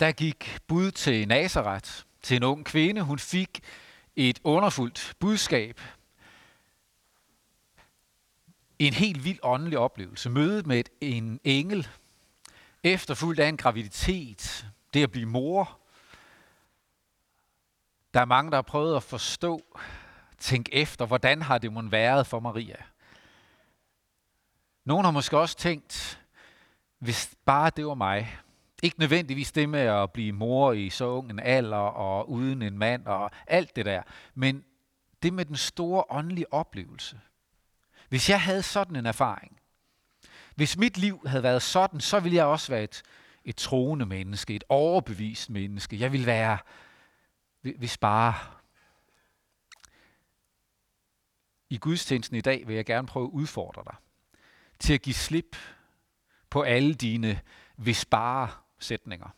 der gik bud til Nazareth, til en ung kvinde. Hun fik et underfuldt budskab. En helt vild åndelig oplevelse. Mødet med et, en engel, efterfulgt af en graviditet, det at blive mor. Der er mange, der har prøvet at forstå, tænke efter, hvordan har det måske været for Maria. Nogle har måske også tænkt, hvis bare det var mig. Ikke nødvendigvis det med at blive mor i så ung en alder og uden en mand og alt det der, men det med den store åndelige oplevelse. Hvis jeg havde sådan en erfaring, hvis mit liv havde været sådan, så ville jeg også være et, et troende menneske, et overbevist menneske. Jeg ville være, hvis bare... I gudstjenesten i dag vil jeg gerne prøve at udfordre dig til at give slip på alle dine hvis bare sætninger.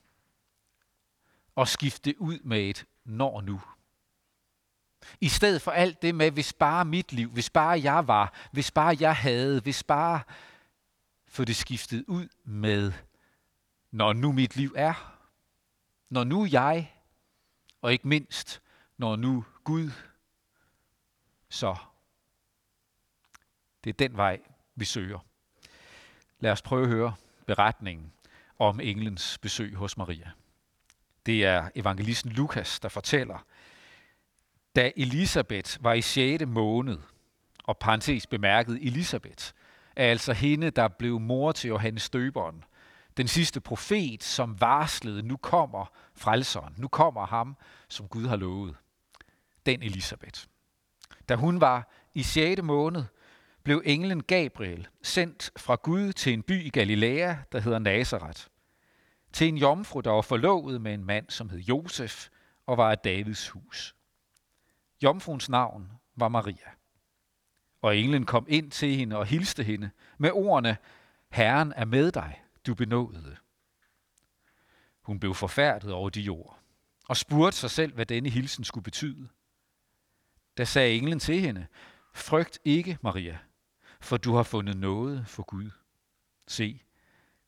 Og skifte ud med et når nu. I stedet for alt det med, hvis bare mit liv, hvis bare jeg var, hvis bare jeg havde, hvis bare få det skiftet ud med, når nu mit liv er, når nu jeg, og ikke mindst, når nu Gud, så det er den vej, vi søger. Lad os prøve at høre beretningen om englens besøg hos Maria. Det er evangelisten Lukas, der fortæller, da Elisabeth var i 6. måned, og parentes bemærket Elisabeth, er altså hende, der blev mor til Johannes Døberen, den sidste profet, som varslede, nu kommer frelseren, nu kommer ham, som Gud har lovet. Den Elisabeth. Da hun var i 6. måned, blev englen Gabriel sendt fra Gud til en by i Galilea, der hedder Nazareth, til en jomfru, der var forlovet med en mand, som hed Josef og var af Davids hus. Jomfruens navn var Maria. Og englen kom ind til hende og hilste hende med ordene, Herren er med dig, du benådede. Hun blev forfærdet over de ord, og spurgte sig selv, hvad denne hilsen skulle betyde. Da sagde englen til hende, Frygt ikke, Maria, for du har fundet noget for Gud. Se,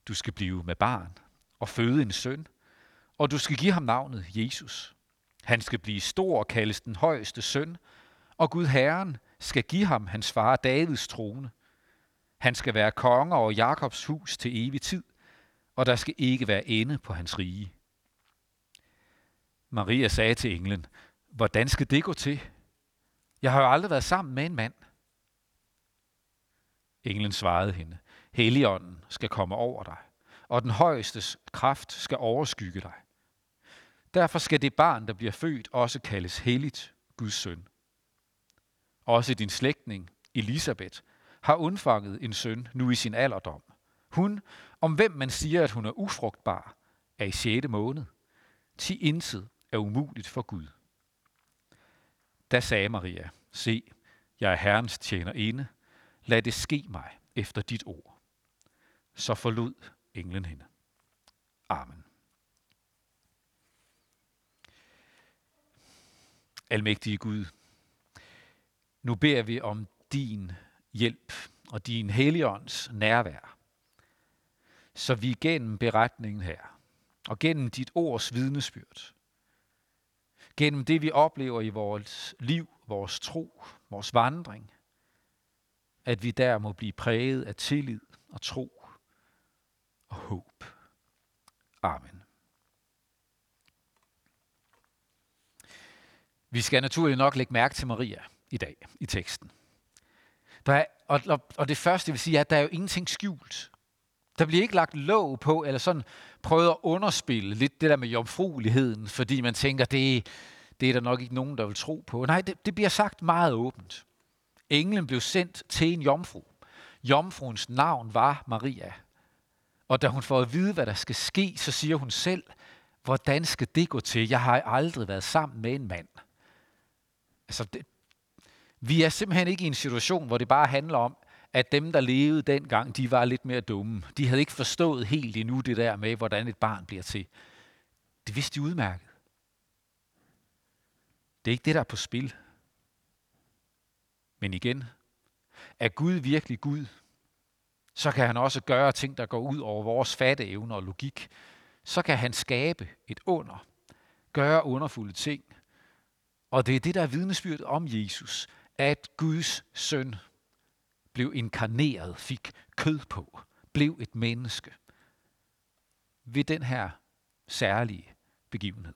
du skal blive med barn og føde en søn, og du skal give ham navnet Jesus. Han skal blive stor og kaldes den højeste søn, og Gud Herren skal give ham hans far Davids trone. Han skal være konge over Jakobs hus til evig tid, og der skal ikke være ende på hans rige. Maria sagde til englen, hvordan skal det gå til? Jeg har jo aldrig været sammen med en mand. Englen svarede hende, Helligånden skal komme over dig, og den højestes kraft skal overskygge dig. Derfor skal det barn, der bliver født, også kaldes helligt Guds søn. Også din slægtning, Elisabeth, har undfanget en søn nu i sin alderdom. Hun, om hvem man siger, at hun er ufrugtbar, er i 6. måned. Ti intet er umuligt for Gud. Da sagde Maria, se, jeg er Herrens tjener ene, lad det ske mig efter dit ord. Så forlod englen hende. Amen. Almægtige Gud, nu beder vi om din hjælp og din helligånds nærvær, så vi gennem beretningen her, og gennem dit ords vidnesbyrd, gennem det vi oplever i vores liv, vores tro, vores vandring, at vi der må blive præget af tillid og tro og håb. Amen. Vi skal naturligt nok lægge mærke til Maria i dag i teksten. Der er, og, og det første, vil sige, er, at der er jo ingenting skjult. Der bliver ikke lagt låg på, eller sådan prøvet at underspille lidt det der med jomfrueligheden, fordi man tænker, det, det er der nok ikke nogen, der vil tro på. Nej, det, det bliver sagt meget åbent. Englen blev sendt til en jomfru. Jomfruens navn var Maria. Og da hun får at vide, hvad der skal ske, så siger hun selv, hvordan skal det gå til? Jeg har aldrig været sammen med en mand. Altså, det, vi er simpelthen ikke i en situation, hvor det bare handler om, at dem, der levede dengang, de var lidt mere dumme. De havde ikke forstået helt endnu det der med, hvordan et barn bliver til. Det vidste de udmærket. Det er ikke det, der er på spil. Men igen, er Gud virkelig Gud, så kan han også gøre ting, der går ud over vores fatteevne og logik, så kan han skabe et under, gøre underfulde ting. Og det er det, der er vidnesbyrdet om Jesus, at Guds søn blev inkarneret, fik kød på, blev et menneske ved den her særlige begivenhed.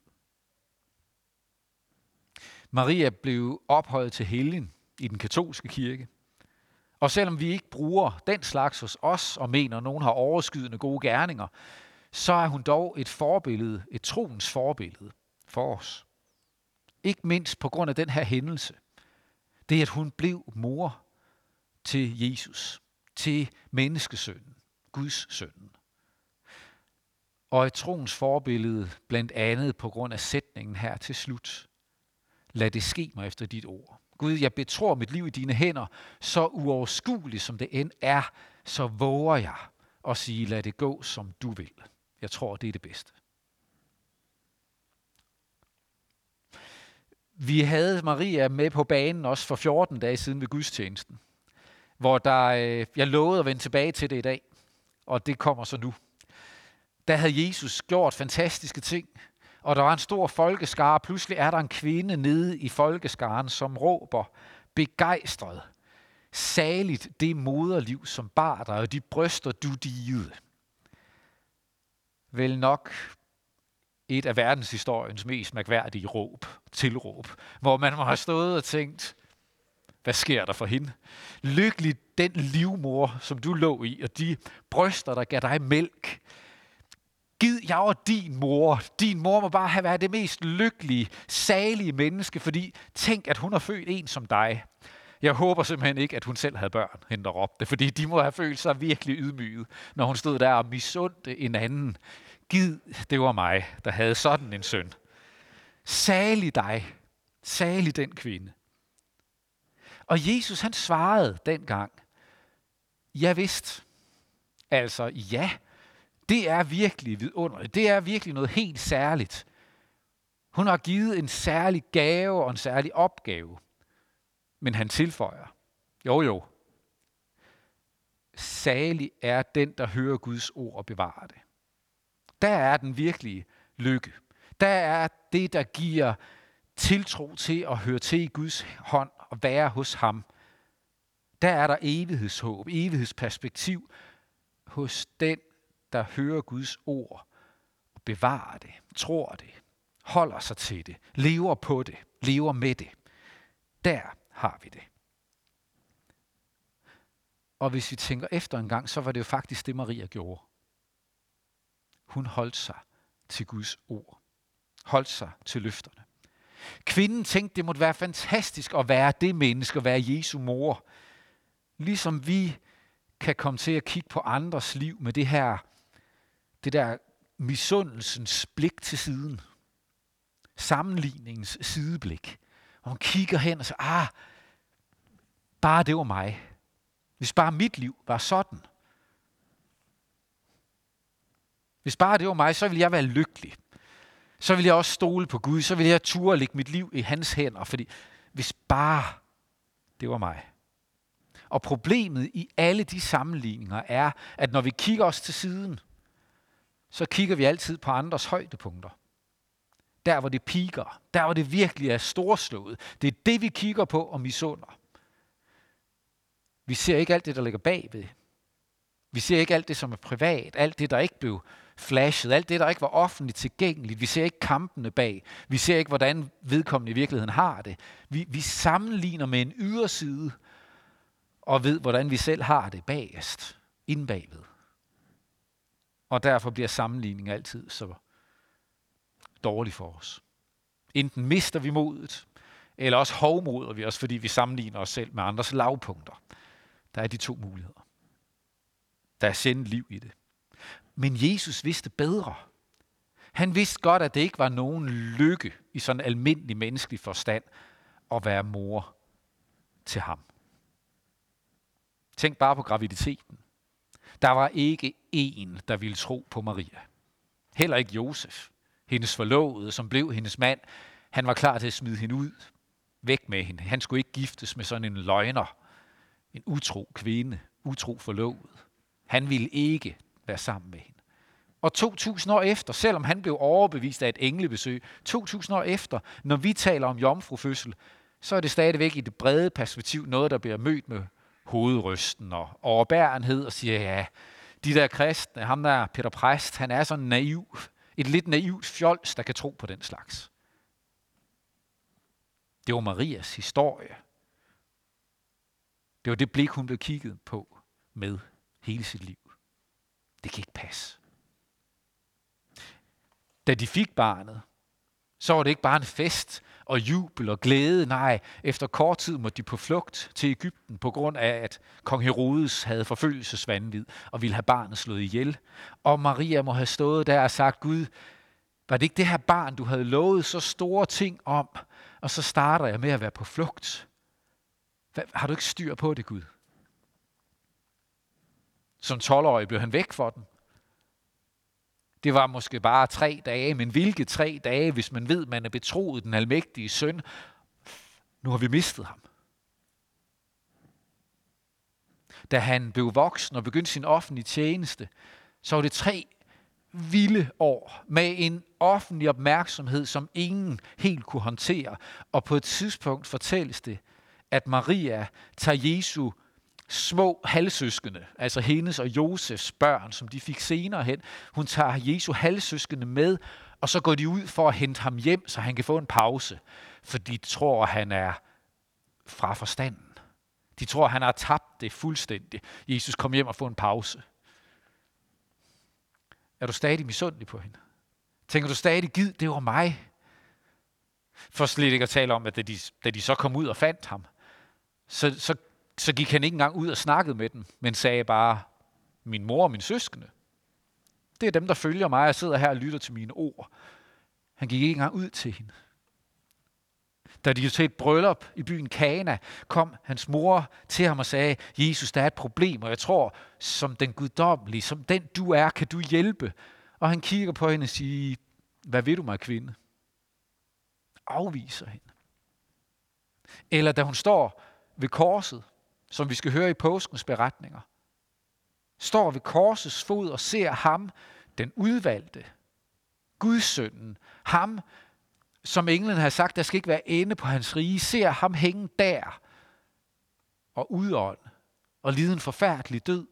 Maria blev ophøjet til helgen i den katolske kirke. Og selvom vi ikke bruger den slags hos os og mener, at nogen har overskydende gode gerninger, så er hun dog et forbillede, et troens forbillede for os. Ikke mindst på grund af den her hændelse. Det, at hun blev mor til Jesus, til menneskesønnen, Guds søn. Og et troens forbillede, blandt andet på grund af sætningen her til slut. Lad det ske mig efter dit ord. Gud, jeg betror mit liv i dine hænder, så uoverskueligt som det end er, så våger jeg at sige, lad det gå, som du vil. Jeg tror, det er det bedste. Vi havde Maria med på banen også for 14 dage siden ved gudstjenesten, hvor der, øh, jeg lovede at vende tilbage til det i dag, og det kommer så nu. Der havde Jesus gjort fantastiske ting, og der var en stor folkeskare. Pludselig er der en kvinde nede i folkeskaren, som råber begejstret. Saligt det moderliv, som bar dig, og de bryster, du digede. Vel nok et af verdenshistoriens mest mærkværdige råb, tilråb, hvor man må have stået og tænkt, hvad sker der for hende? Lykkelig den livmor, som du lå i, og de bryster, der gav dig mælk. Gid jeg var din mor. Din mor må bare have været det mest lykkelige, salige menneske, fordi tænk, at hun har født en som dig. Jeg håber simpelthen ikke, at hun selv havde børn, hende der råbte, fordi de må have følt sig virkelig ydmyget, når hun stod der og misundte en anden. Gid, det var mig, der havde sådan en søn. Salig dig. Salig den kvinde. Og Jesus han svarede dengang, ja vist. Altså ja, det er virkelig vidunderligt. Det er virkelig noget helt særligt. Hun har givet en særlig gave og en særlig opgave. Men han tilføjer, jo jo, salig er den, der hører Guds ord og bevarer det. Der er den virkelige lykke. Der er det, der giver tiltro til at høre til i Guds hånd og være hos ham. Der er der evighedshåb, evighedsperspektiv hos den, der hører Guds ord bevarer det, tror det, holder sig til det, lever på det, lever med det. Der har vi det. Og hvis vi tænker efter en gang, så var det jo faktisk det, Maria gjorde. Hun holdt sig til Guds ord. Holdt sig til løfterne. Kvinden tænkte, det måtte være fantastisk at være det menneske, at være Jesu mor. Ligesom vi kan komme til at kigge på andres liv med det her, det der misundelsens blik til siden. Sammenligningens sideblik. Og hun kigger hen og siger, ah, bare det var mig. Hvis bare mit liv var sådan. Hvis bare det var mig, så ville jeg være lykkelig. Så ville jeg også stole på Gud. Så ville jeg turde lægge mit liv i hans hænder. Fordi hvis bare det var mig. Og problemet i alle de sammenligninger er, at når vi kigger os til siden, så kigger vi altid på andres højdepunkter. Der, hvor det piker. Der, hvor det virkelig er storslået. Det er det, vi kigger på og misunder. Vi ser ikke alt det, der ligger bagved. Vi ser ikke alt det, som er privat. Alt det, der ikke blev flashet. Alt det, der ikke var offentligt tilgængeligt. Vi ser ikke kampene bag. Vi ser ikke, hvordan vedkommende i virkeligheden har det. Vi, vi sammenligner med en yderside og ved, hvordan vi selv har det bagest. Inden bagved. Og derfor bliver sammenligning altid så dårlig for os. Enten mister vi modet, eller også hovmoder vi os, fordi vi sammenligner os selv med andres lavpunkter. Der er de to muligheder. Der er sendt liv i det. Men Jesus vidste bedre. Han vidste godt, at det ikke var nogen lykke i sådan en almindelig menneskelig forstand at være mor til ham. Tænk bare på graviditeten. Der var ikke en, der ville tro på Maria. Heller ikke Josef, hendes forlovede, som blev hendes mand. Han var klar til at smide hende ud. Væk med hende. Han skulle ikke giftes med sådan en løgner. En utro kvinde. Utro forlovet. Han ville ikke være sammen med hende. Og 2000 år efter, selvom han blev overbevist af et englebesøg, 2000 år efter, når vi taler om jomfrufødsel, så er det stadigvæk i det brede perspektiv noget, der bliver mødt med hovedrysten og overbærenhed og siger, ja, de der kristne, ham der Peter Præst, han er sådan naiv, et lidt naivt fjols, der kan tro på den slags. Det var Marias historie. Det var det blik, hun blev kigget på med hele sit liv. Det kan ikke passe. Da de fik barnet, så var det ikke bare en fest og jubel og glæde. Nej, efter kort tid måtte de på flugt til Ægypten på grund af, at kong Herodes havde forfølgelsesvandvid og ville have barnet slået ihjel. Og Maria må have stået der og sagt, Gud, var det ikke det her barn, du havde lovet så store ting om? Og så starter jeg med at være på flugt. Har du ikke styr på det, Gud? Som 12-årig blev han væk for den. Det var måske bare tre dage, men hvilke tre dage, hvis man ved, man er betroet den almægtige søn. Nu har vi mistet ham. Da han blev voksen og begyndte sin offentlige tjeneste, så var det tre vilde år med en offentlig opmærksomhed, som ingen helt kunne håndtere. Og på et tidspunkt fortælles det, at Maria tager Jesu små halvsøskende, altså hendes og Josefs børn, som de fik senere hen. Hun tager Jesu halvsøskende med, og så går de ud for at hente ham hjem, så han kan få en pause, for de tror, han er fra forstanden. De tror, han har tabt det fuldstændig. Jesus kom hjem og få en pause. Er du stadig misundelig på hende? Tænker du stadig, gid, det var mig? For slet ikke at tale om, at da de, da de så kom ud og fandt ham, så, så så gik han ikke engang ud og snakkede med dem, men sagde bare, min mor og min søskende. Det er dem, der følger mig, og sidder her og lytter til mine ord. Han gik ikke engang ud til hende. Da de til et bryllup i byen Kana, kom hans mor til ham og sagde, Jesus, der er et problem, og jeg tror, som den guddommelige, som den du er, kan du hjælpe. Og han kigger på hende og siger, hvad vil du mig, kvinde? Afviser hende. Eller da hun står ved korset, som vi skal høre i påskens beretninger, står ved korsets fod og ser ham, den udvalgte, Gudsønnen, ham, som englen har sagt, der skal ikke være ende på hans rige, ser ham hænge der og udånd og lide en forfærdelig død.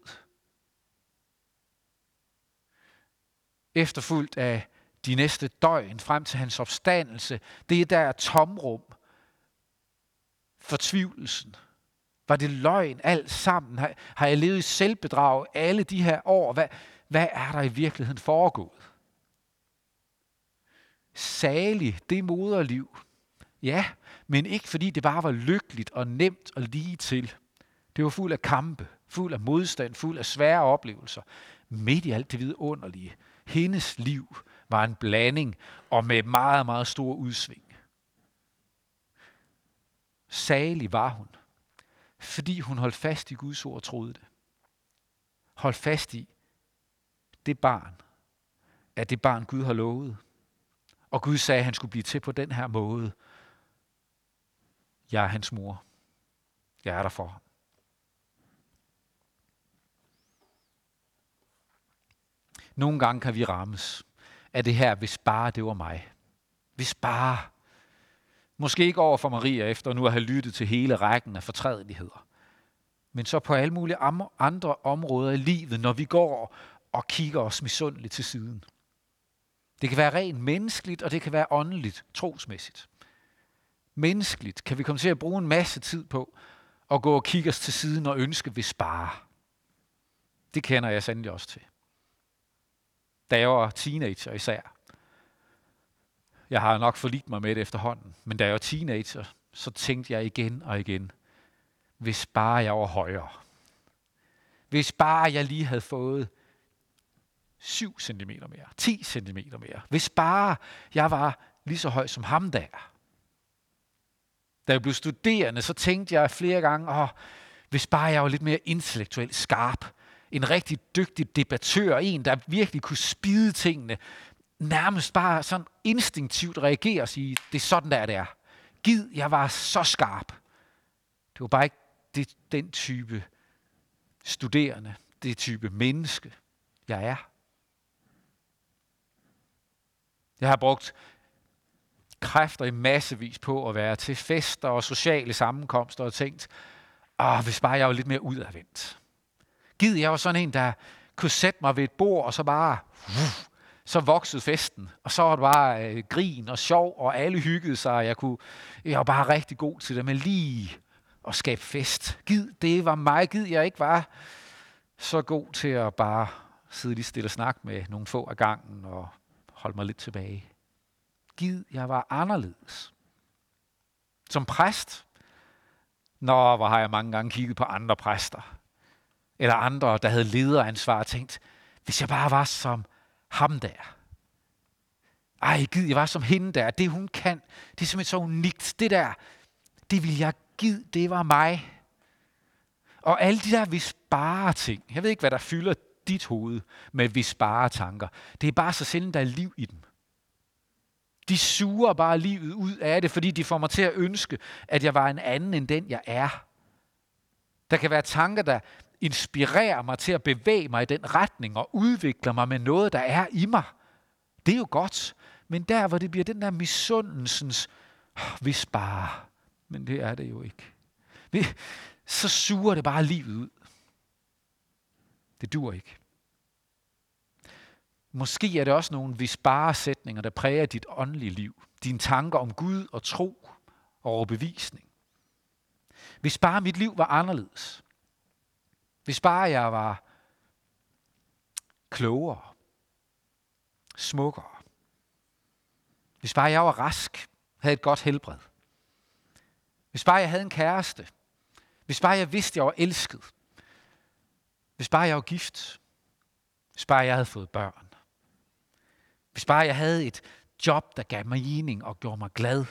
Efterfulgt af de næste døgn frem til hans opstandelse, det er der tomrum, fortvivlelsen, var det løgn alt sammen? Har, har jeg levet i selvbedrag alle de her år? Hvad, hvad er der i virkeligheden foregået? Salig, det moderliv. Ja, men ikke fordi det bare var lykkeligt og nemt og lige til. Det var fuld af kampe, fuld af modstand, fuld af svære oplevelser. Midt i alt det vidunderlige. Hendes liv var en blanding og med meget, meget stor udsving. Salig var hun fordi hun holdt fast i Guds ord og troede det. Hold fast i det barn, at det barn Gud har lovet. Og Gud sagde, at han skulle blive til på den her måde. Jeg er hans mor. Jeg er der for ham. Nogle gange kan vi rammes af det her, hvis bare det var mig. Hvis bare Måske ikke over for Maria efter nu at have lyttet til hele rækken af fortrædeligheder. Men så på alle mulige andre områder i livet, når vi går og kigger os misundeligt til siden. Det kan være rent menneskeligt, og det kan være åndeligt, trosmæssigt. Menneskeligt kan vi komme til at bruge en masse tid på at gå og kigge os til siden og ønske, vi sparer. Det kender jeg sandelig også til. Da jeg var teenager især, jeg har nok forlidt mig med det efterhånden. Men da jeg var teenager, så tænkte jeg igen og igen, hvis bare jeg var højere. Hvis bare jeg lige havde fået 7 cm mere, 10 cm mere. Hvis bare jeg var lige så høj som ham der. Da jeg blev studerende, så tænkte jeg flere gange, åh, hvis bare jeg var lidt mere intellektuelt skarp, en rigtig dygtig debattør, en, der virkelig kunne spide tingene, nærmest bare sådan instinktivt reagere og sige, det er sådan der, det er. Gid, jeg var så skarp. Det var bare ikke det, den type studerende, det type menneske, jeg er. Jeg har brugt kræfter i massevis på at være til fester og sociale sammenkomster og tænkt, ah, hvis bare jeg var lidt mere udadvendt. Gid jeg var sådan en, der kunne sætte mig ved et bord og så bare, uh, så voksede festen. Og så var det bare øh, grin og sjov, og alle hyggede sig. Og jeg, kunne, jeg var bare rigtig god til det, med lige at skabe fest. Gid, det var mig. Gid, jeg ikke var så god til at bare sidde lige stille og snakke med nogle få af gangen og holde mig lidt tilbage. Gid, jeg var anderledes. Som præst, Nå, hvor har jeg mange gange kigget på andre præster. Eller andre, der havde lederansvar og tænkt, hvis jeg bare var som ham der. Ej, gid, jeg var som hende der. Det hun kan, det er simpelthen så unikt. Det der, det vil jeg gid, det var mig. Og alle de der hvis bare ting. Jeg ved ikke, hvad der fylder dit hoved med hvis bare tanker. Det er bare så sjældent, der er liv i dem. De suger bare livet ud af det, fordi de får mig til at ønske, at jeg var en anden end den, jeg er. Der kan være tanker, der inspirerer mig til at bevæge mig i den retning og udvikler mig med noget, der er i mig. Det er jo godt. Men der, hvor det bliver den der misundelsens, hvis bare, men det er det jo ikke. Så suger det bare livet ud. Det dur ikke. Måske er det også nogle visbare sætninger, der præger dit åndelige liv. Dine tanker om Gud og tro og overbevisning. Hvis bare mit liv var anderledes. Hvis bare jeg var klogere, smukkere. Hvis bare jeg var rask, havde et godt helbred. Hvis bare jeg havde en kæreste. Hvis bare jeg vidste, jeg var elsket. Hvis bare jeg var gift. Hvis bare jeg havde fået børn. Hvis bare jeg havde et job, der gav mig mening og gjorde mig glad.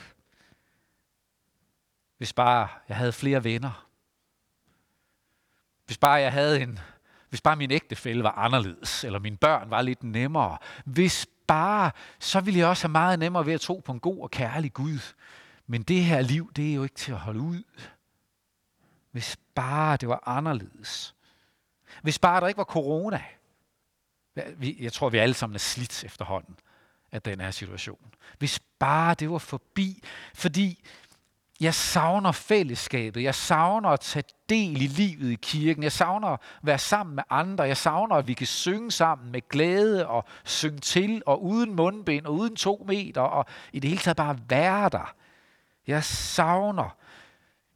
Hvis bare jeg havde flere venner. Hvis bare jeg havde en, hvis bare min ægtefælle var anderledes, eller mine børn var lidt nemmere. Hvis bare, så ville jeg også have meget nemmere ved at tro på en god og kærlig Gud. Men det her liv, det er jo ikke til at holde ud. Hvis bare det var anderledes. Hvis bare der ikke var corona. Jeg tror, vi alle sammen er slidt efterhånden af den her situation. Hvis bare det var forbi. Fordi jeg savner fællesskabet. Jeg savner at tage del i livet i kirken. Jeg savner at være sammen med andre. Jeg savner, at vi kan synge sammen med glæde og synge til og uden mundbind og uden to meter og i det hele taget bare være der. Jeg savner.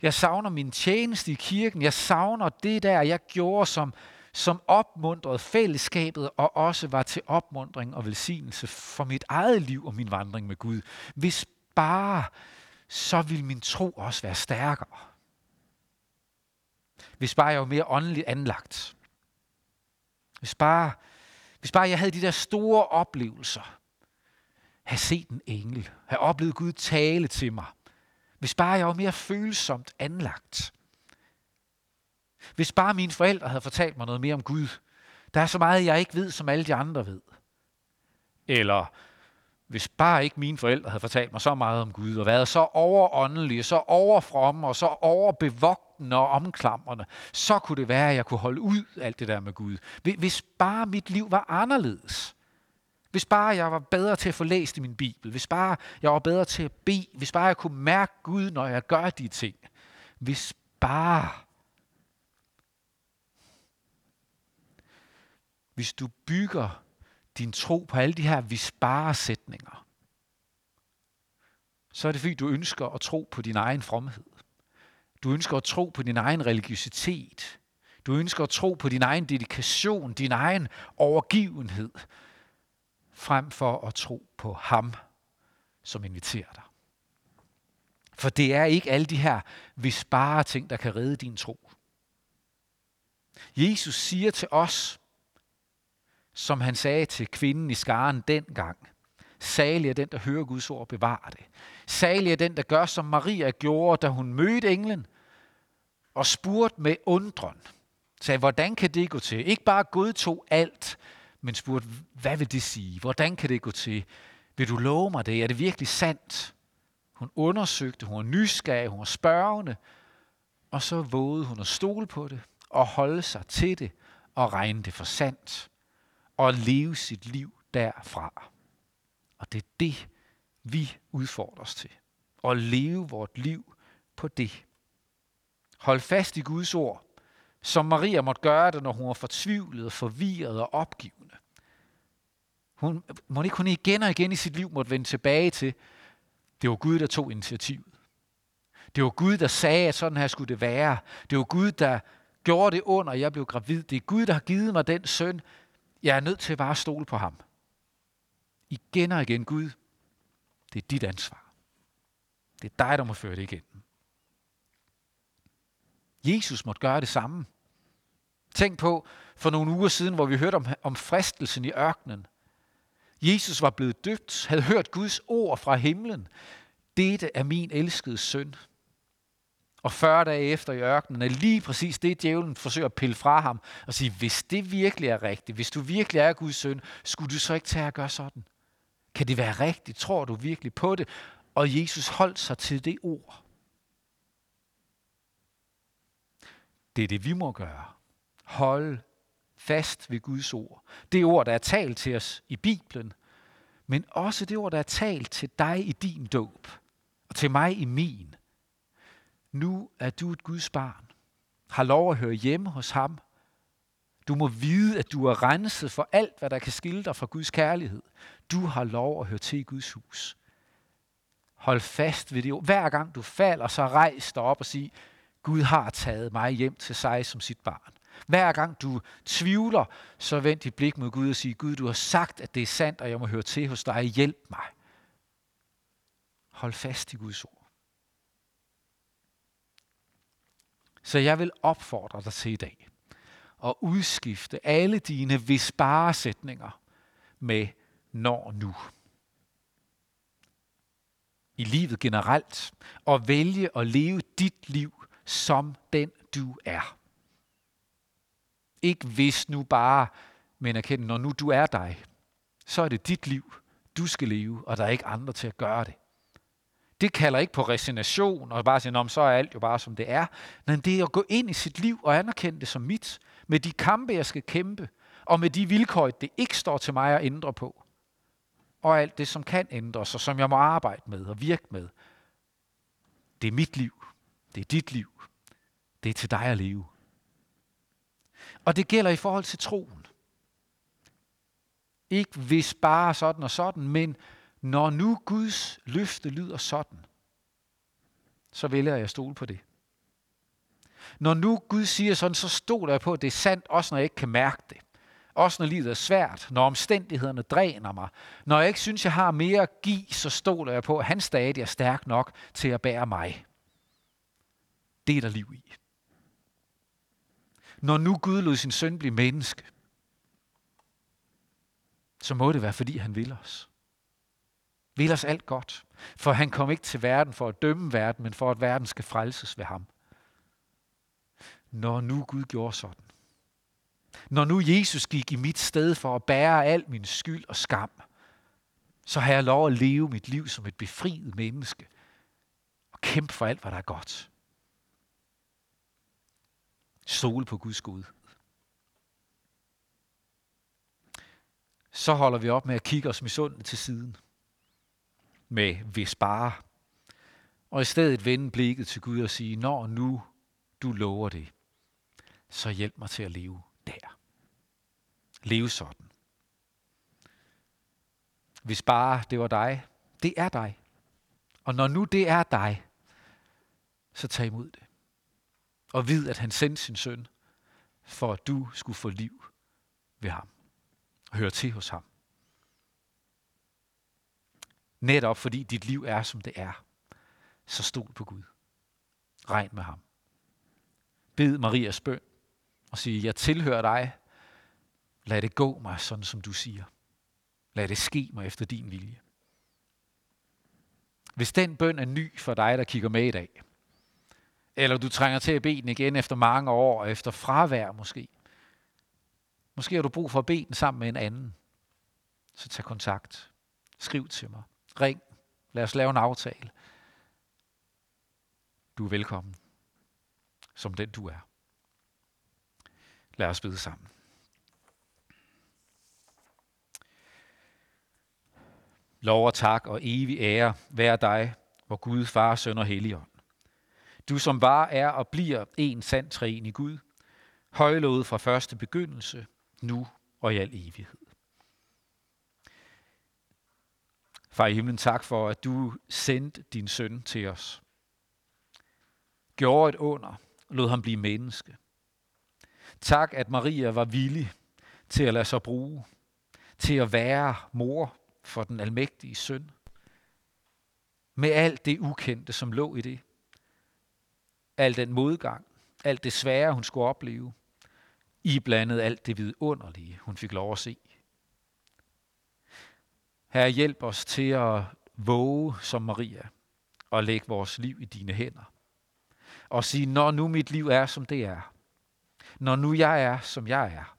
Jeg savner min tjeneste i kirken. Jeg savner det der, jeg gjorde som som opmuntrede fællesskabet og også var til opmundring og velsignelse for mit eget liv og min vandring med Gud. Hvis bare, så vil min tro også være stærkere. Hvis bare jeg var mere åndeligt anlagt. Hvis bare, hvis bare jeg havde de der store oplevelser. Have set en engel. Have oplevet Gud tale til mig. Hvis bare jeg var mere følsomt anlagt. Hvis bare mine forældre havde fortalt mig noget mere om Gud. Der er så meget, jeg ikke ved, som alle de andre ved. Eller hvis bare ikke mine forældre havde fortalt mig så meget om Gud, og været så overåndelige, så overfromme og så overbevogtende og omklamrende, så kunne det være, at jeg kunne holde ud alt det der med Gud. Hvis bare mit liv var anderledes. Hvis bare jeg var bedre til at få læst i min Bibel. Hvis bare jeg var bedre til at bede. Hvis bare jeg kunne mærke Gud, når jeg gør de ting. Hvis bare hvis du bygger din tro på alle de her visbare-sætninger, så er det fordi, du ønsker at tro på din egen fromhed. Du ønsker at tro på din egen religiøsitet. Du ønsker at tro på din egen dedikation, din egen overgivenhed, frem for at tro på ham, som inviterer dig. For det er ikke alle de her visbare ting, der kan redde din tro. Jesus siger til os, som han sagde til kvinden i skaren dengang. Salig er den, der hører Guds ord bevare det. Salig er den, der gør, som Maria gjorde, da hun mødte englen og spurgte med undren. Sagde, hvordan kan det gå til? Ikke bare godtog alt, men spurgte, hvad vil det sige? Hvordan kan det gå til? Vil du love mig det? Er det virkelig sandt? Hun undersøgte, hun var nysgerrig, hun var spørgende, og så vågede hun at stole på det og holde sig til det og regne det for sandt og leve sit liv derfra. Og Det er det, vi udfordres til. At leve vort liv på det. Hold fast i Guds ord, som Maria måtte gøre det, når hun var fortvivlet, forvirret og opgivende. Hun må ikke hun igen og igen i sit liv måtte vende tilbage til, det var Gud, der tog initiativet. Det var Gud, der sagde, at sådan her skulle det være. Det var Gud, der gjorde det under, at jeg blev gravid. Det er Gud, der har givet mig den søn. Jeg er nødt til bare at stole på ham. Igen og igen, Gud, det er dit ansvar. Det er dig, der må føre det igennem. Jesus måtte gøre det samme. Tænk på for nogle uger siden, hvor vi hørte om, om fristelsen i ørkenen. Jesus var blevet døbt, havde hørt Guds ord fra himlen. Dette er min elskede søn. Og 40 dage efter i ørkenen er lige præcis det, djævlen forsøger at pille fra ham og sige, hvis det virkelig er rigtigt, hvis du virkelig er Guds søn, skulle du så ikke tage at gøre sådan? Kan det være rigtigt? Tror du virkelig på det? Og Jesus holdt sig til det ord. Det er det, vi må gøre. Hold fast ved Guds ord. Det ord, der er talt til os i Bibelen, men også det ord, der er talt til dig i din dåb, og til mig i min. Nu er du et Guds barn, har lov at høre hjemme hos ham. Du må vide, at du er renset for alt, hvad der kan skille dig fra Guds kærlighed. Du har lov at høre til i Guds hus. Hold fast ved det. Hver gang du falder, så rejs dig op og sig, Gud har taget mig hjem til sig som sit barn. Hver gang du tvivler, så vend dit blik mod Gud og sig, Gud, du har sagt, at det er sandt, og jeg må høre til hos dig. Hjælp mig. Hold fast i Guds ord. Så jeg vil opfordre dig til i dag at udskifte alle dine hvis bare sætninger med når nu. I livet generelt. Og vælge at leve dit liv som den du er. Ikke hvis nu bare, men erkende, når nu du er dig, så er det dit liv, du skal leve, og der er ikke andre til at gøre det. Det kalder ikke på resignation og bare sige, så er alt jo bare som det er. Men det er at gå ind i sit liv og anerkende det som mit, med de kampe, jeg skal kæmpe, og med de vilkår, det ikke står til mig at ændre på. Og alt det, som kan ændres, og som jeg må arbejde med og virke med. Det er mit liv. Det er dit liv. Det er til dig at leve. Og det gælder i forhold til troen. Ikke hvis bare sådan og sådan, men når nu Guds løfte lyder sådan, så vælger jeg at stole på det. Når nu Gud siger sådan, så stoler jeg på, at det er sandt, også når jeg ikke kan mærke det. Også når livet er svært, når omstændighederne dræner mig. Når jeg ikke synes, jeg har mere at give, så stoler jeg på, at han stadig er stærk nok til at bære mig. Det er der liv i. Når nu Gud lod sin søn blive menneske, så må det være, fordi han vil os. Vil os alt godt. For han kom ikke til verden for at dømme verden, men for at verden skal frelses ved ham. Når nu Gud gjorde sådan. Når nu Jesus gik i mit sted for at bære al min skyld og skam, så har jeg lov at leve mit liv som et befriet menneske og kæmpe for alt, hvad der er godt. Stole på Guds Gud. Så holder vi op med at kigge os misundeligt til siden. Med hvis bare. Og i stedet vende blikket til Gud og sige, når nu du lover det, så hjælp mig til at leve der. Leve sådan. Hvis bare det var dig, det er dig. Og når nu det er dig, så tag imod det og vid, at han sendte sin søn, for at du skulle få liv ved ham og høre til hos ham. Netop fordi dit liv er, som det er, så stol på Gud. Regn med ham. Bed Marias bøn og sige, jeg tilhører dig. Lad det gå mig, sådan som du siger. Lad det ske mig efter din vilje. Hvis den bøn er ny for dig, der kigger med i dag, eller du trænger til at bede den igen efter mange år, efter fravær måske. Måske har du brug for at bede den sammen med en anden. Så tag kontakt. Skriv til mig. Ring. Lad os lave en aftale. Du er velkommen, som den du er. Lad os bede sammen. Lov og tak og evig ære være dig, hvor Gud, Far, Søn og Helligånd. Du som var, er og bliver en sand træen i Gud, højlovet fra første begyndelse, nu og i al evighed. Far i himlen, tak for, at du sendte din søn til os. Gjorde et under, lod ham blive menneske. Tak, at Maria var villig til at lade sig bruge, til at være mor for den almægtige søn. Med alt det ukendte, som lå i det. Al den modgang, alt det svære, hun skulle opleve. I blandet alt det vidunderlige, hun fik lov at se. Her hjælp os til at våge som Maria og lægge vores liv i dine hænder. Og sige, når nu mit liv er, som det er. Når nu jeg er, som jeg er.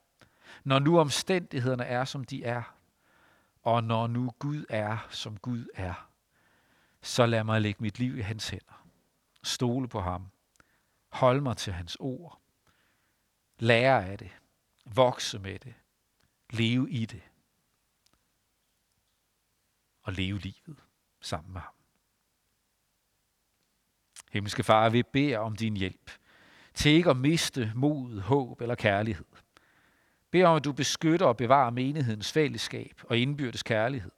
Når nu omstændighederne er, som de er. Og når nu Gud er, som Gud er. Så lad mig lægge mit liv i hans hænder. Stole på ham. Hold mig til hans ord. Lære af det. Vokse med det. Leve i det og leve livet sammen med ham. Himmelske Far, vi beder om din hjælp til ikke at miste mod, håb eller kærlighed. Bed om, at du beskytter og bevarer menighedens fællesskab og indbyrdes kærlighed.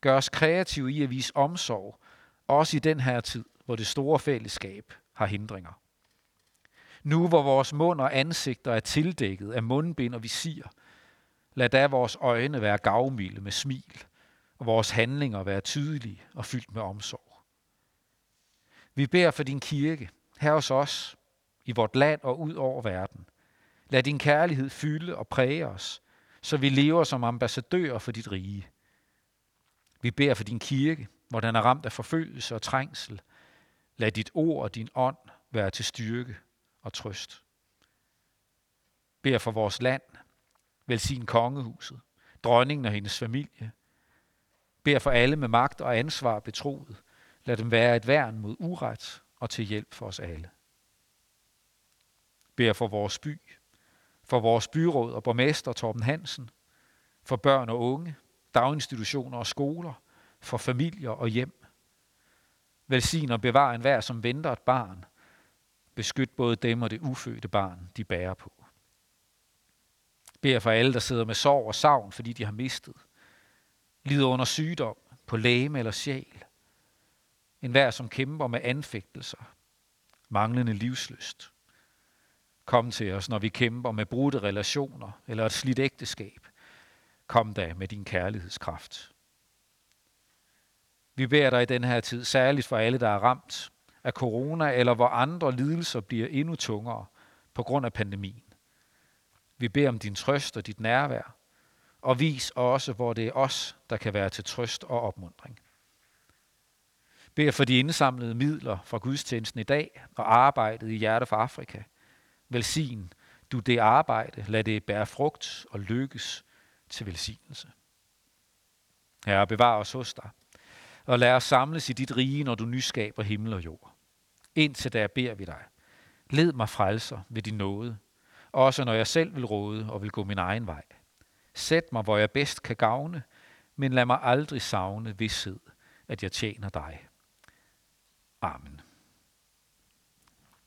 Gør os kreative i at vise omsorg, også i den her tid, hvor det store fællesskab har hindringer. Nu hvor vores mund og ansigter er tildækket af mundbind og visir, lad da vores øjne være gavmilde med smil og vores handlinger være tydelige og fyldt med omsorg. Vi beder for din kirke, her hos os, i vort land og ud over verden. Lad din kærlighed fylde og præge os, så vi lever som ambassadører for dit rige. Vi beder for din kirke, hvor den er ramt af forfølgelse og trængsel. Lad dit ord og din ånd være til styrke og trøst. Beder for vores land, velsign kongehuset, dronningen og hendes familie, Bær for alle med magt og ansvar betroet. Lad dem være et værn mod uret og til hjælp for os alle. Bær for vores by, for vores byråd og borgmester Torben Hansen, for børn og unge, daginstitutioner og skoler, for familier og hjem. Velsign og bevar enhver, som venter et barn. Beskyt både dem og det ufødte barn, de bærer på. Bær for alle, der sidder med sorg og savn, fordi de har mistet lider under sygdom på læge eller sjæl. En hver, som kæmper med anfægtelser, manglende livsløst. Kom til os, når vi kæmper med brudte relationer eller et slidt ægteskab. Kom da med din kærlighedskraft. Vi beder dig i den her tid, særligt for alle, der er ramt af corona, eller hvor andre lidelser bliver endnu tungere på grund af pandemien. Vi beder om din trøst og dit nærvær, og vis også, hvor det er os, der kan være til trøst og opmundring. Bed for de indsamlede midler fra gudstjenesten i dag og arbejdet i Hjerte for Afrika. Velsign du det arbejde, lad det bære frugt og lykkes til velsignelse. Herre, bevar os hos dig, og lad os samles i dit rige, når du nyskaber himmel og jord. Indtil der beder vi dig. Led mig frelser ved din nåde, også når jeg selv vil råde og vil gå min egen vej. Sæt mig, hvor jeg bedst kan gavne, men lad mig aldrig savne vidshed, at jeg tjener dig. Amen.